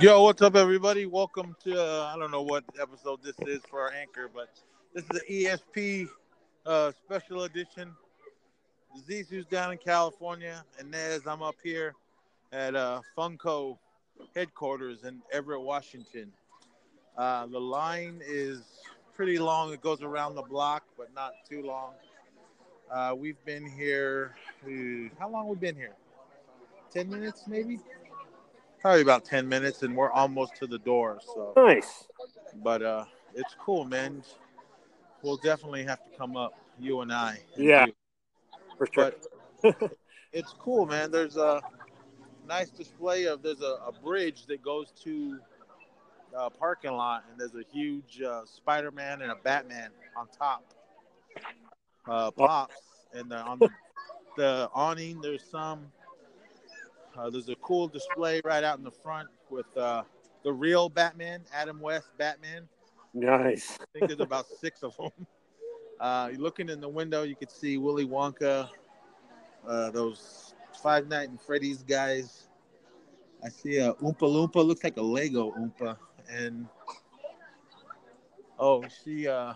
Yo, what's up, everybody? Welcome to uh, I don't know what episode this is for our anchor, but this is the ESP uh, special edition. Zisu's down in California, and Nez, I'm up here at uh, Funko headquarters in Everett, Washington. Uh, the line is pretty long. It goes around the block, but not too long. Uh, we've been here. How long we been here? Ten minutes, maybe. Probably about ten minutes, and we're almost to the door. So, Nice. but uh, it's cool, man. We'll definitely have to come up, you and I. and Yeah. do- For sure. But it's cool, man. There's a nice display of there's a, a bridge that goes to a parking lot, and there's a huge uh, Spider-Man and a Batman on top. Uh, pops, and the, on the, the awning there's some. Uh, there's a cool display right out in the front with uh, the real Batman, Adam West Batman. nice. I think there's about six of them. Uh, looking in the window, you could see Willy Wonka, uh, those Five Night and Freddy's guys. I see a Oompa Loompa, looks like a Lego Oompa, and oh, see, uh,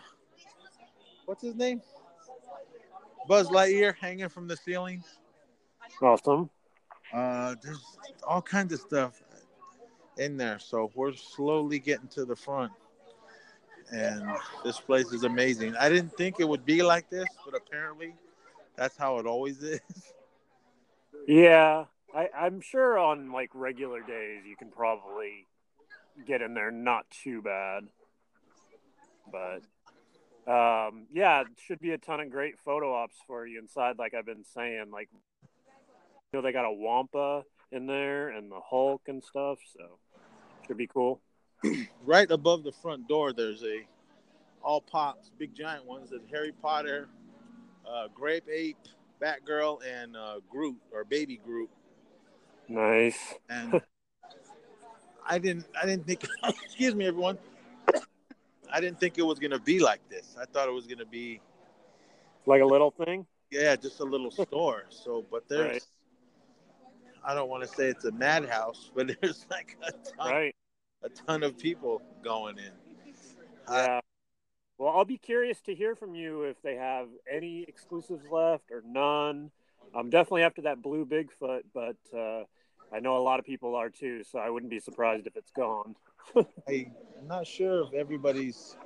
what's his name? Buzz Lightyear hanging from the ceiling. Awesome. Uh, there's all kinds of stuff in there. So we're slowly getting to the front. And this place is amazing. I didn't think it would be like this, but apparently that's how it always is. Yeah. I, I'm sure on like regular days you can probably get in there not too bad. But um, yeah, should be a ton of great photo ops for you inside, like I've been saying. Like know, they got a Wampa in there and the Hulk and stuff, so should be cool. Right above the front door, there's a all pops, big giant ones that Harry Potter, uh, Grape Ape, Batgirl, and uh, Groot or Baby Groot. Nice. and I didn't I didn't think excuse me everyone I didn't think it was gonna be like this. I thought it was gonna be Like a little thing. yeah, just a little store. So but there's Right. I don't want to say it's a madhouse, but there's like a ton, Right. a ton of people going in. Yeah. Well, I'll be curious to hear from you if they have any exclusives left or none. I'm definitely after that blue Bigfoot, but uh, I know a lot of people are too, so I wouldn't be surprised if it's gone. I'm not sure if everybody's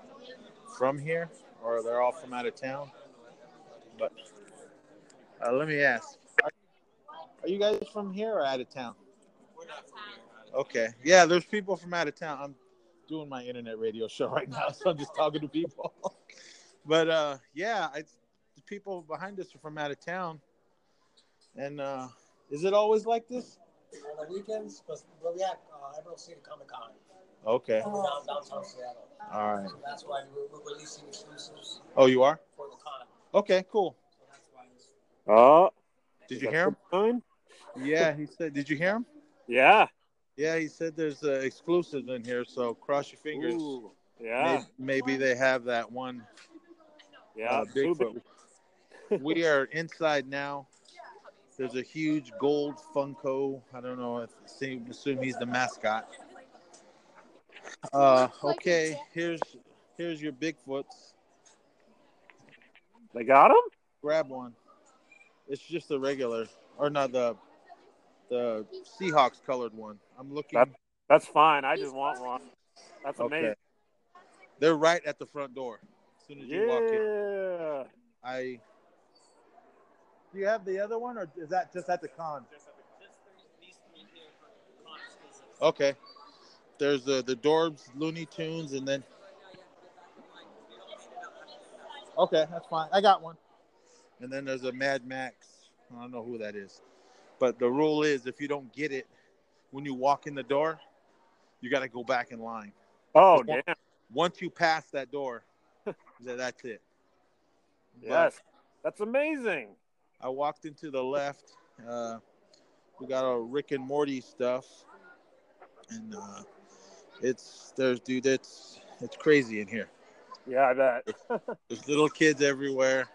from here or they're all from out of town. But uh, let me ask: are, are you guys from here or out of town? Okay, yeah, there's people from out of town. I'm doing my internet radio show right now, so I'm just talking to people. but uh, yeah, I, the people behind us are from out of town. And uh, is it always like this? on the weekends, but but we have uh, Emerald City Comic Con Okay, down, downtown Seattle. all right. So that's why we're, we're releasing exclusives Oh, you are? for the con. Okay, cool. So that's Oh, Did you hear him? fine? Yeah, he said. Did you hear him? Yeah. Yeah, he said there's uh, exclusives in here, so cross your fingers. Ooh, yeah. May- Maybe, they have that one Yeah. uh, Bigfoot. we are inside now. There's a huge gold Funko. I don't know if assume assume he's the mascot. Uh, okay, here's here's your Bigfoots. They got him? Grab one. It's just the regular, or not the the Seahawks colored one. I'm looking. That- That's fine. I just want one. That's Okay. amazing. They're right at the front door. As soon as you walk in. Yeah. I. Do you have the other one, or is that just at the con? Okay. There's the the Dorbz, Looney Tunes, and then. Okay, that's fine. I got one. And then there's a Mad Max. I don't know who that is, but the rule is if you don't get it when you walk in the door, you got to go back in line. Oh, Just damn. Once you pass that door, that's it. But- Yes. That's amazing. I walked into the left. Uh, we got our Rick and Morty stuff, and uh, it's there's dude, it's it's crazy in here. Yeah, I bet. There's little kids everywhere.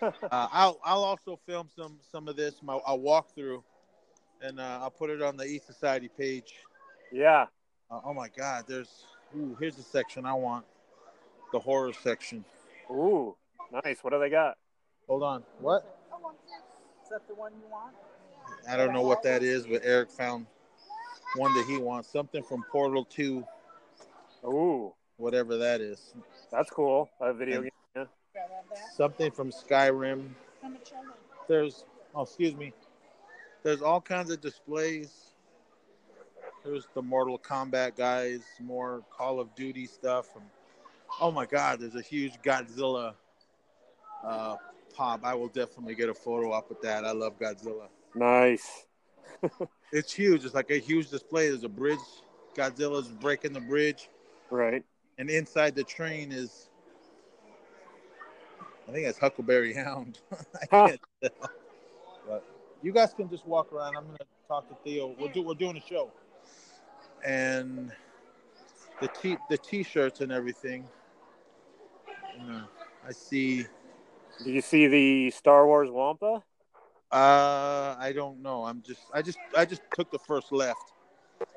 Uh, I'll I'll also film some some of this. My I'll walk through, and uh, I'll put it on the East Society page. yeah. Uh, oh my God, there's. Ooh, here's the section I want. The horror section. Ooh, nice. What do they got? Hold on. What? Is that the one you want? I don't know what that is, but Eric found one that he wants. Something from Portal 2, Ooh, whatever that is. that's cool. A video game. Something from Skyrim. There's, oh, excuse me. There's all kinds of displays. There's the Mortal Kombat guys, more Call of Duty stuff. And, oh my God, there's a huge Godzilla uh, pop. I will definitely get a photo up with that. I love Godzilla. Nice. It's huge. It's like a huge display. There's a bridge. Godzilla's breaking the bridge, Right. and inside the train is, I think that's Huckleberry Hound. I can't tell. But you guys can just walk around. I'm gonna talk to Theo. We're do, we're doing a show, and the t the t-shirts and everything. Uh, I see. Do you see the Star Wars Wampa? Uh, I don't know. I'm just I just I just took the first left.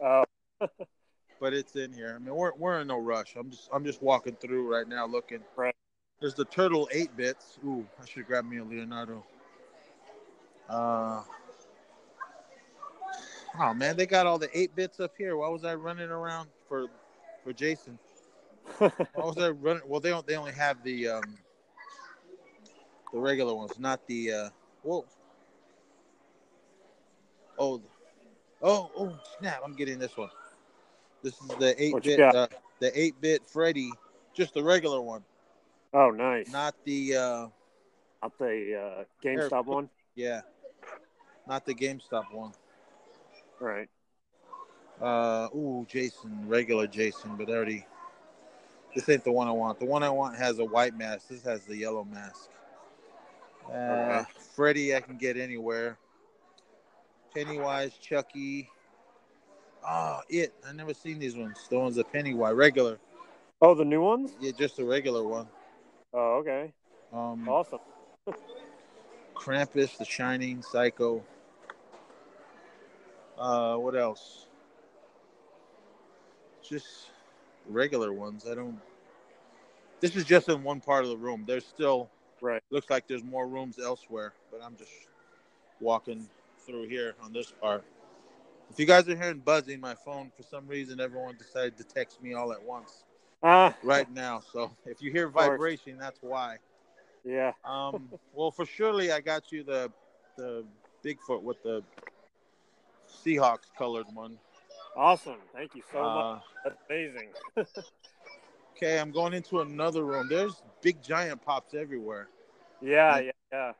Oh, but it's in here. I mean, we're we're in no rush. I'm just I'm just walking through right now, looking. Right. There's the turtle eight bits. Ooh, I should grab me a Leonardo. Uh. Oh man, they got all the eight bits up here. Why was I running around for for Jason? Why was I running? Well, they don't. They only have the um the regular ones, not the uh. Whoa. Oh, oh, oh! Snap! I'm getting this one. This is the eight What bit, uh, the eight bit Freddy, just the regular one, oh, nice. not the uh, Not the uh, GameStop one. yeah, not the GameStop one. Right. Uh, ooh, Jason, regular Jason, but already. This ain't the one I want. The one I want has a white mask. This has the yellow mask. Uh, Okay. Freddy, I can get anywhere. Pennywise, Chucky. Oh, it. I never seen these ones. The ones that Pennywise, regular. Oh, the new ones. Yeah, just a regular one. Oh, okay. Um, Awesome. Krampus, The Shining, Psycho. Uh, what else? Just regular ones. I don't. This is just in one part of the room. There's still Right. looks like there's more rooms elsewhere, but I'm just walking through here on this part. If you guys are hearing buzzing, my phone for some reason everyone decided to text me all at once Ah, right now. So if you hear vibration, that's why. yeah. Um, well, for surely I got you the the Bigfoot with the Seahawks colored one. Awesome. Thank you so Uh, much. That's amazing. okay, I'm going into another room. There's big giant pops everywhere. Yeah, yeah, yeah.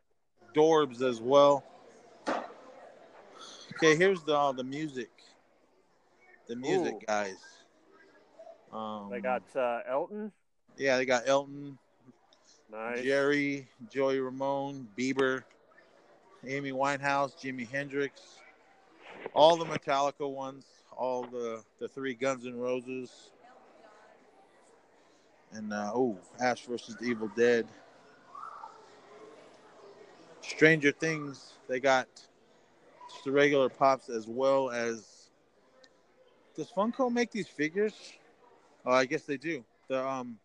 Dorbz as well. Okay, here's the all the music. The music Ooh. guys. Um, They got uh, Elton. yeah, they got Elton, Nice. Jerry, Joey Ramone, Bieber, Amy Winehouse, Jimi Hendrix, all the Metallica ones, all the the three Guns N' Roses, and uh, oh, Ash versus the Evil Dead, Stranger Things. They got just the regular pops as well as. Does Funko make these figures? Oh, I guess they do. The um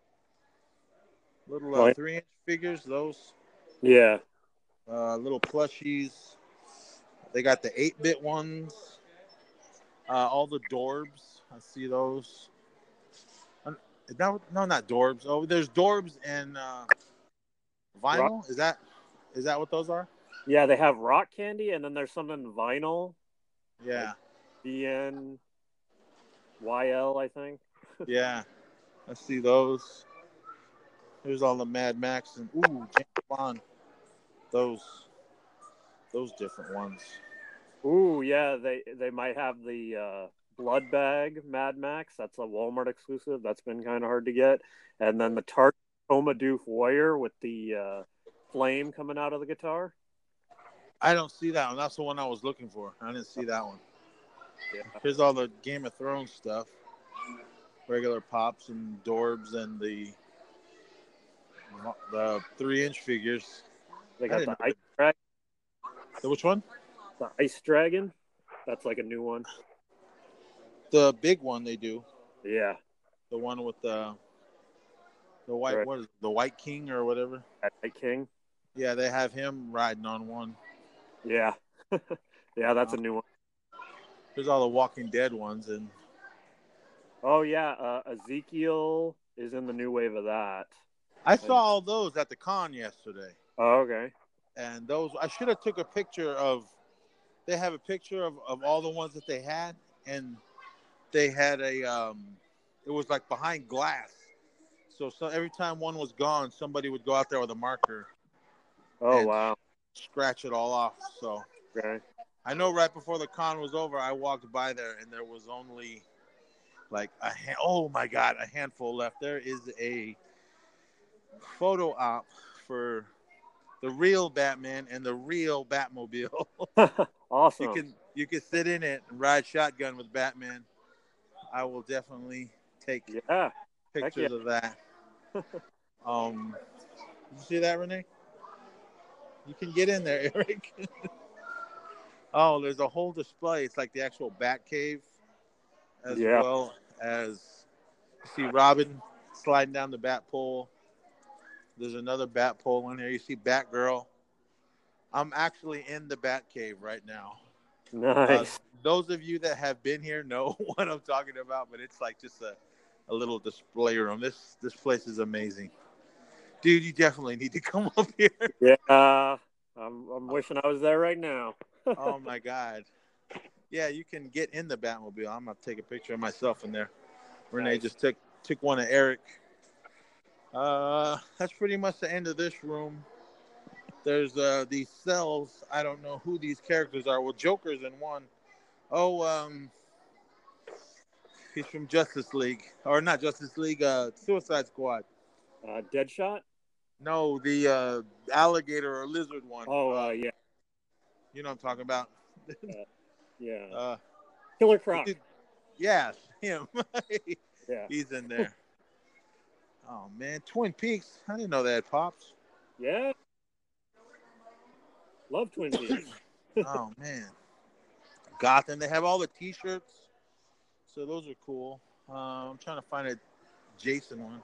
little uh, three inch figures, those Yeah. uh, little plushies. They got the 8 bit ones. Uh, all the Dorbz. I see those. No, no, not Dorbz. Oh, there's Dorbz and uh, vinyl. Is that is that what those are? Yeah, they have rock candy, and then there's something vinyl. Yeah, BN YL, I think. Yeah. I see those. Here's all the Mad Max and ooh, James Bond. Those, those different ones. Ooh, yeah, they they might have the uh, Blood Bag Mad Max. That's a Walmart exclusive. That's been kind of hard to get. And then the Tart Coma Doof Warrior with the uh, flame coming out of the guitar. I don't see that one. That's the one I was looking for. I didn't see that one. Yeah. Here's all the Game of Thrones stuff. Regular pops and Dorbz and the the three inch figures. They got the Ice Dragon. So which one? The Ice Dragon. That's like a new one. The big one they do, Yeah, the one with the the white Right. what is it, the White King or whatever. at the King. Yeah, they have him riding on one. Yeah, yeah, that's a uh, new one. There's all the Walking Dead ones, and Oh yeah, uh, Ezekiel is in the new wave of that. I saw all those at the con yesterday. Oh, okay. And those I should have took a picture of. They have a picture of, of all the ones that they had, and they had a. Um, it was like behind glass, so so every time one was gone, somebody would go out there with a marker, Oh wow. scratch it all off. So Okay. I know right before the con was over, I walked by there and there was only like a ha- oh my god, a handful left. There is a photo op for the real Batman and the real Batmobile. awesome. you can you can sit in it and ride shotgun with Batman. I will definitely take Yeah. pictures of that. um, you see that, Renee? You can get in there, Eric. oh, there's a whole display. It's like the actual Bat Cave, as Yeah. well as see Robin sliding down the Bat pole. There's another Bat pole in here. You see Batgirl. I'm actually in the Bat Cave right now. Uh, Nice. those of you that have been here know what I'm talking about, but it's like just a, a little display room. This this place is amazing. Dude, you definitely need to come up here. yeah. I'm, I'm wishing I was there right now. oh my god. Yeah, you can get in the Batmobile. I'm gonna take a picture of myself in there. Renee Nice. just took took one of Eric. Uh that's pretty much the end of this room. There's uh these cells. I don't know who these characters are. Well, Joker's in one. Oh, um he's from Justice League. Or not Justice League, uh Suicide Squad. Uh, Deadshot. No, the uh alligator or lizard one. Oh uh, yeah, you know what I'm talking about. Yeah. Uh Killer Croc. Dude, Yes, him. Yeah. He's in there. oh man, Twin Peaks. I didn't know they had pops. Yeah. Love Twin Peaks. oh man, Gotham. They have all the T-shirts, so those are cool. Uh, I'm trying to find a Jason one.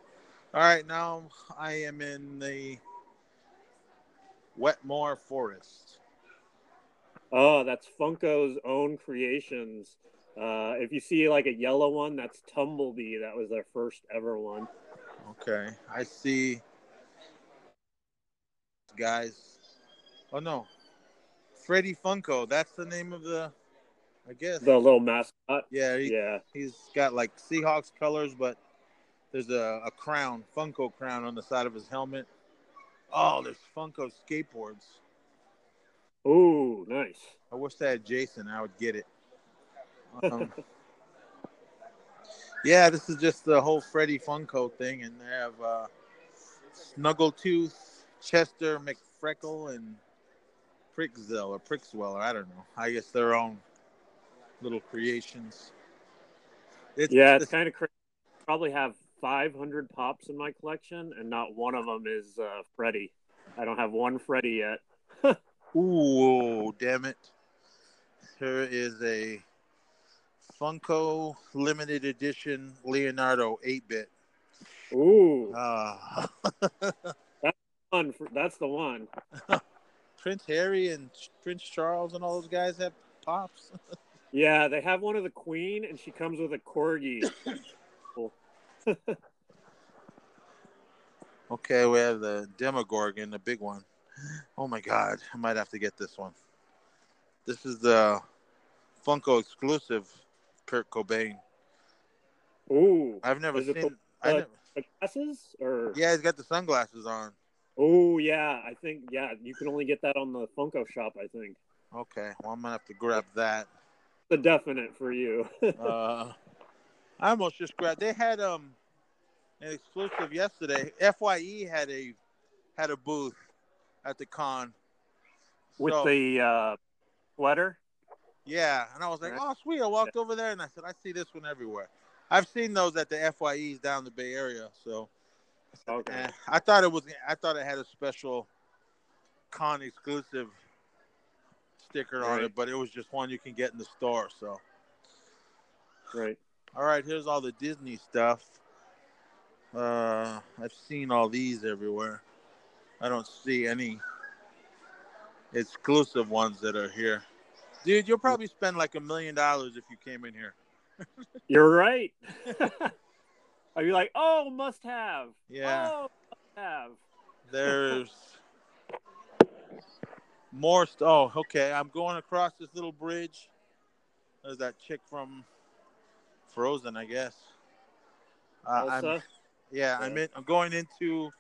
All right, now I am in the Wetmore Forest. Oh, that's Funko's own creations. Uh, if you see like a yellow one, that's Tumblebee. That was their first ever one. Okay, I see. Guys, oh no, Freddy Funko. That's the name of the. I guess. The little mascot. Yeah, he, Yeah. he's got like Seahawks colors, but there's a, a crown, Funko crown on the side of his helmet. Oh, there's Funko skateboards. Ooh, nice. I wish they had Jason. I would get it. Um, yeah, this is just the whole Freddy Funko thing, and they have uh, Snuggletooth, Chester McFreckle, and Prickzell or Prickswell. I don't know. I guess their own little creations. It's, Yeah, it's kind of crazy. Probably have 500 pops in my collection, and not one of them is uh, Freddy. I don't have one Freddy yet. Ooh, damn it. Here is a Funko limited edition Leonardo 8 bit. Ooh, Uh, one. That's the one. Prince Harry and Prince Charles and all those guys have pops. Yeah, they have one of the Queen, and she comes with a corgi. Okay, we have the Demogorgon, the big one. Oh my god, I might have to get this one. This is the Funko exclusive Kurt Cobain. Ooh, I've never seen. the- I uh, never, the glasses or yeah, he's got the sunglasses on. oh yeah, I think yeah, you can only get that on the Funko shop. I think Okay, well I'm gonna have to grab that. the definite for you. Uh, I almost just grabbed. They had um an exclusive yesterday. Fye had a had a booth at the con. with So- the uh, sweater. Yeah, and I was like, Right. oh sweet. I walked over there and I said, I see this one everywhere. I've seen those at the Fyes down the Bay Area. So Okay. eh, I thought it was. I thought it had a special con exclusive sticker on it, but it was just one you can get in the store. So Right. All right, here's all the Disney stuff. Uh, I've seen all these everywhere. I don't see any exclusive ones that are here. Dude, you'll probably spend like a million dollars if you came in here. You're right. I'd be like, oh, must have. Yeah. Oh, must have. There's more. St- oh, okay. I'm going across this little bridge. There's that chick from Frozen, I guess. Uh, I'm, Elsa? yeah, I'm in. I'm going into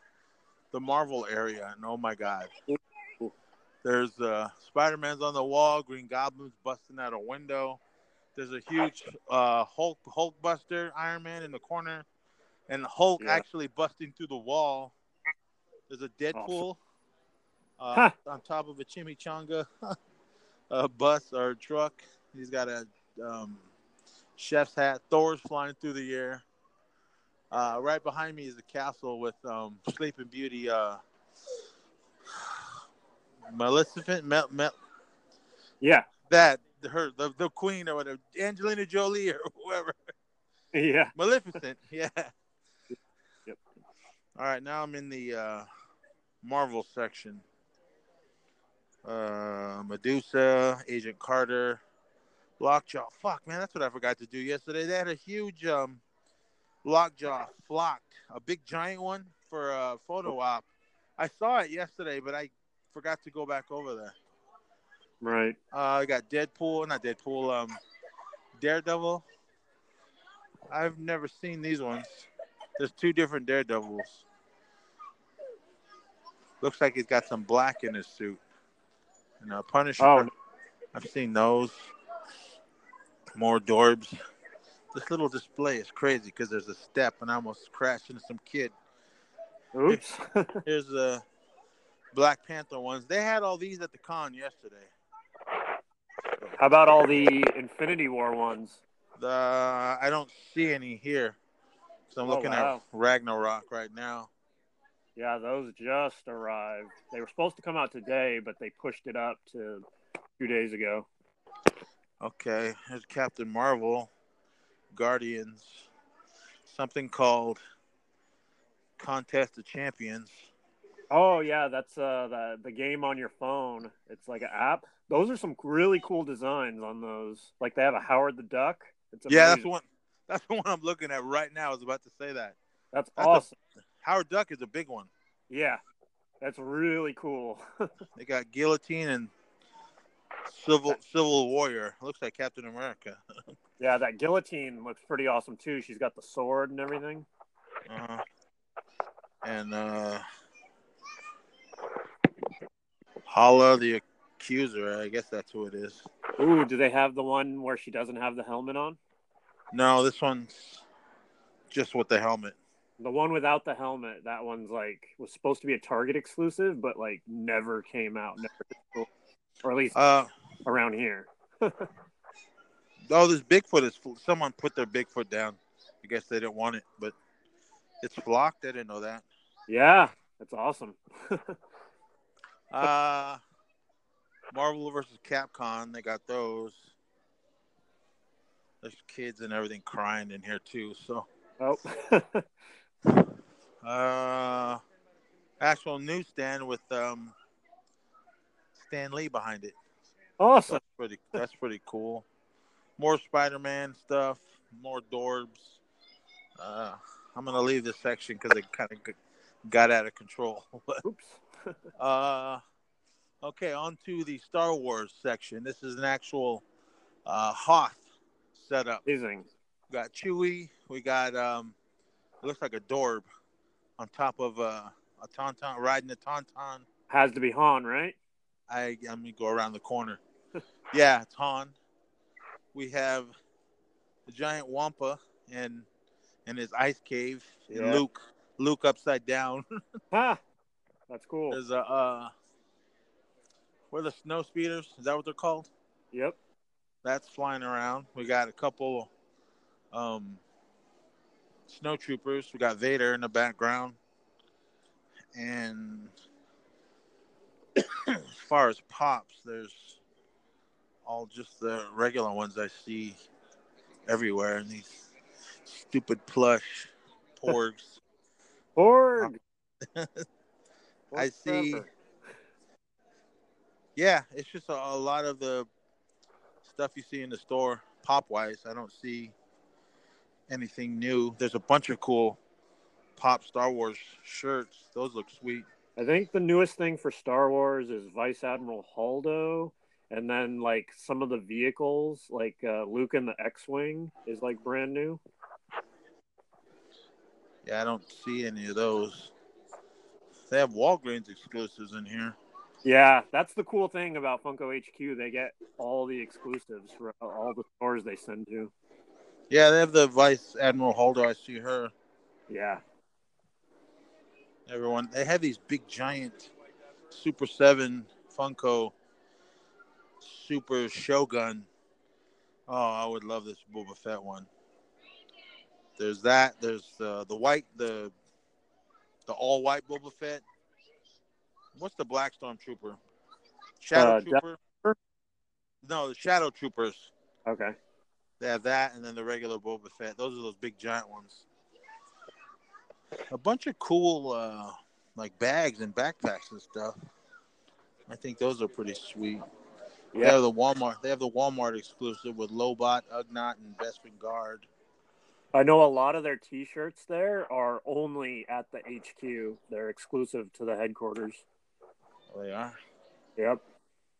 the Marvel area, and oh my god, there's uh, Spider Man's on the wall. Green Goblin's busting out a window. There's a huge uh, Hulk Hulk Buster Iron Man in the corner, and Hulk Yeah. actually busting through the wall. There's a Deadpool uh, Ha. on top of a chimichanga uh, bus or a truck. He's got a um, chef's hat. Thor's flying through the air. Uh, right behind me is the castle with um, Sleeping Beauty. Uh, Maleficent, Mel, Mel, Yeah. that her the, the queen or whatever, Angelina Jolie or whoever. Yeah. Maleficent, yeah. Yep. All right, now I'm in the uh, Marvel section. Uh, Medusa, Agent Carter, Lockjaw. Fuck, man, that's what I forgot to do yesterday. They had a huge um, Lockjaw flocked, a big giant one for a photo op. I saw it yesterday, but I forgot to go back over there. Right. Uh, I got Deadpool, not Deadpool, um, Daredevil. I've never seen these ones. There's two different Daredevils. Looks like he's got some black in his suit. And uh, Punisher. Oh. I've seen those. More Dorbz. This little display is crazy because there's a step and I almost crashed into some kid. Oops. Here's the Black Panther ones. They had all these at the con yesterday. How about all the Infinity War ones? The I don't see any here. So I'm Oh, looking wow. at Ragnarok right now. Yeah, those just arrived. They were supposed to come out today, but they pushed it up to two days ago. Okay, there's Captain Marvel, Guardians, something called Contest of Champions. Oh yeah, that's uh the the game on your phone. It's like an app. Those are some really cool designs on those. Like they have a Howard the Duck. It's Yeah, that's one. That's the one I'm looking at right now. I was about to say that. That's that's a- awesome. Howard Duck is a big one. Yeah, that's really cool. They got Guillotine and Civil Civil Warrior. Looks like Captain America. yeah, that guillotine looks pretty awesome too. She's got the sword and everything. Uh-huh. And uh Hala the Accuser. I guess that's who it is. Ooh, do they have the one where she doesn't have the helmet on? No, this one's just with the helmet. The one without the helmet, that one's like was supposed to be a Target exclusive, but like never came out, never, or at least Uh around here. oh, this Bigfoot is. Someone put their Bigfoot down. I guess they didn't want it, but it's flocked. I didn't know that. Yeah, that's awesome. Uh Marvel versus Capcom. They got those. There's kids and everything crying in here too. So, oh, uh, actual newsstand with um Stan Lee behind it. awesome. That's pretty. That's pretty cool. More Spider-Man stuff. More Dorbz. Uh, I'm gonna leave this section because it kind of got out of control. Oops. uh, okay, on to the Star Wars section. This is an actual uh, Hoth setup. Amazing. We got Chewie. We got um, it looks like a Dorb on top of uh, a tauntaun, riding a tauntaun. Has to be Han, right? I I'm gonna go around the corner. yeah, it's Han. We have the giant Wampa and and his ice cave. And Luke Luke upside down. Ha! That's cool. There's a uh, what are the snow speeders? Is that what they're called? Yep. That's flying around. We got a couple um snow troopers. We got Vader in the background. And as far as pops, there's all just the regular ones I see everywhere and these stupid plush porgs. Porg. I see. Yeah, it's just a, a lot of the stuff you see in the store, pop wise. I don't see anything new. There's a bunch of cool pop Star Wars shirts. Those look sweet. I think the newest thing for Star Wars is Vice Admiral Holdo, and then like some of the vehicles, like uh, Luke and the X-wing, is like brand new. Yeah, I don't see any of those. They have Walgreens exclusives in here. Yeah, that's the cool thing about Funko HQ. They get all the exclusives for all the stores they send to. Yeah, they have the Vice Admiral Holdo. I see her. Yeah. Everyone, they have these big giant Super 7 Funko Super Shogun. Oh, I would love this Boba Fett one. There's that. There's uh, the white, the the all white Boba Fett. What's the Black Stormtrooper? Shadow Uh, Trooper. No, the Shadow Troopers. Okay. They have that, and then the regular Boba Fett. Those are those big giant ones. A bunch of cool, uh, like bags and backpacks and stuff. I think those are pretty sweet. They Yeah. have the Walmart. They have the Walmart exclusive with Lobot, Ugnaught, and Bespin Guard. I know a lot of their T-shirts there are only at the HQ. They're exclusive to the headquarters. Oh, they are. Yep.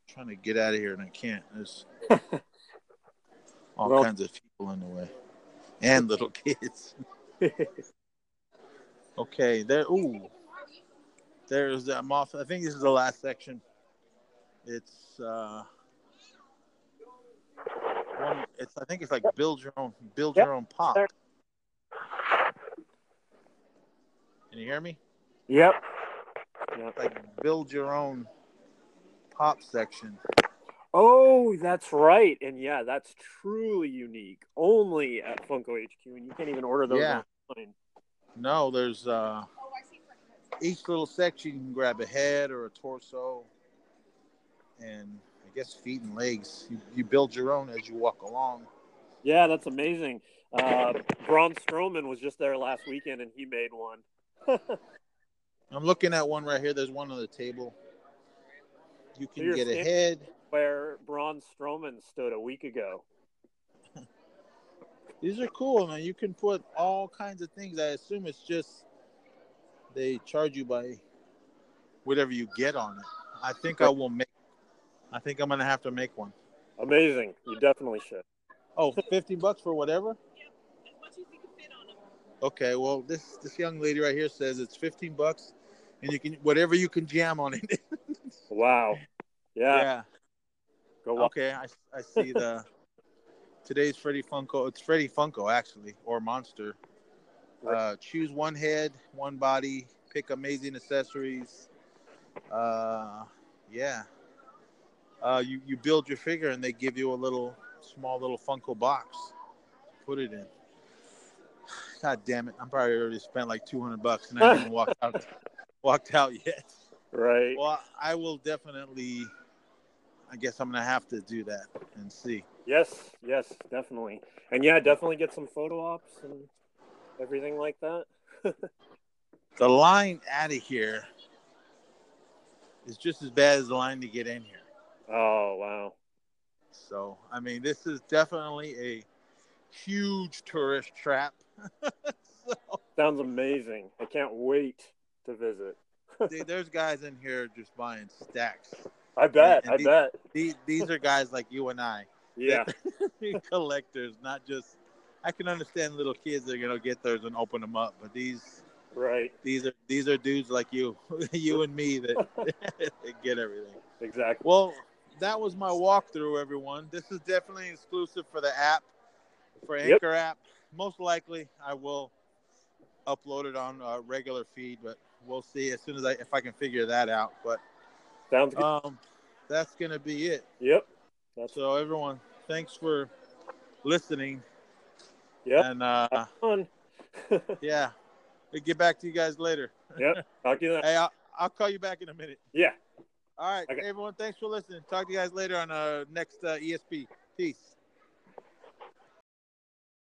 trying to get out of here and I can't. There's all Well- kinds of people in the way, and little kids. Okay, there. Ooh, there's I'm off. I think this is the last section. It's uh. It's I think it's like build your own, build Yep. your own pop. Can you hear me? yep. Yep. Like build your own pop section. Oh, that's right. And yeah, that's truly unique. Only at Funko HQ, and you can't even order those Yeah. online. No, there's uh, each little section you can grab a head or a torso, and I guess feet and legs. You, you build your own as you walk along. Yeah, that's amazing. Uh, Braun Strowman was just there last weekend, and he made one. I'm looking at one right here. There's one on the table. You can You're get a stand- head. Where Braun Strowman stood a week ago. These are cool, man. You can put all kinds of things. I assume it's just they charge you by whatever you get on it. I think I will make. I think I'm gonna have to make one. Amazing. You definitely should. Oh, 50 bucks for whatever. Okay, well this this young lady right here says it's 15 bucks, and you can whatever you can jam on it. Wow. Yeah. Yeah. Go. Okay, I, I see the today's Freddy Funko. It's Freddy Funko actually, or Monster. Uh, choose one head, one body, pick amazing accessories. Uh, yeah. Uh, you you build your figure and they give you a little small little Funko box. Put it in. God damn it! I'm probably already spent like 200 bucks and I haven't walked out walked out yet. Right. Well, I will definitely. I guess I'm gonna have to do that and see. Yes. Yes. Definitely. And yeah, definitely get some photo ops and everything like that. The line out of here is just as bad as the line to get in here. Oh wow. So, I mean, this is definitely a huge tourist trap. so, Sounds amazing. I can't wait to visit. dude, there's guys in here just buying stacks. I bet. And I the- bet. These, these are guys like you and I, Yeah. collectors, not just. I can understand little kids that are gonna get theirs and open them up, but these Right. these are these are dudes like you, you and me that, that get everything. Exactly. Well, that was my walkthrough, everyone. This is definitely exclusive for the app, for Yep. Anchor app. Most likely, I will upload it on a regular feed, but we'll see as soon as I if I can figure that out. But Sounds good. um, that's gonna be it. yep. That's So, everyone, thanks for listening, Yeah. and uh, Fun. yeah, we'll get back to you guys later. yep. Talk to you then. Hey, I'll, I'll call you back in a minute. Yeah. All right, Okay. everyone, thanks for listening. Talk to you guys later on uh, next uh, ESP. Peace.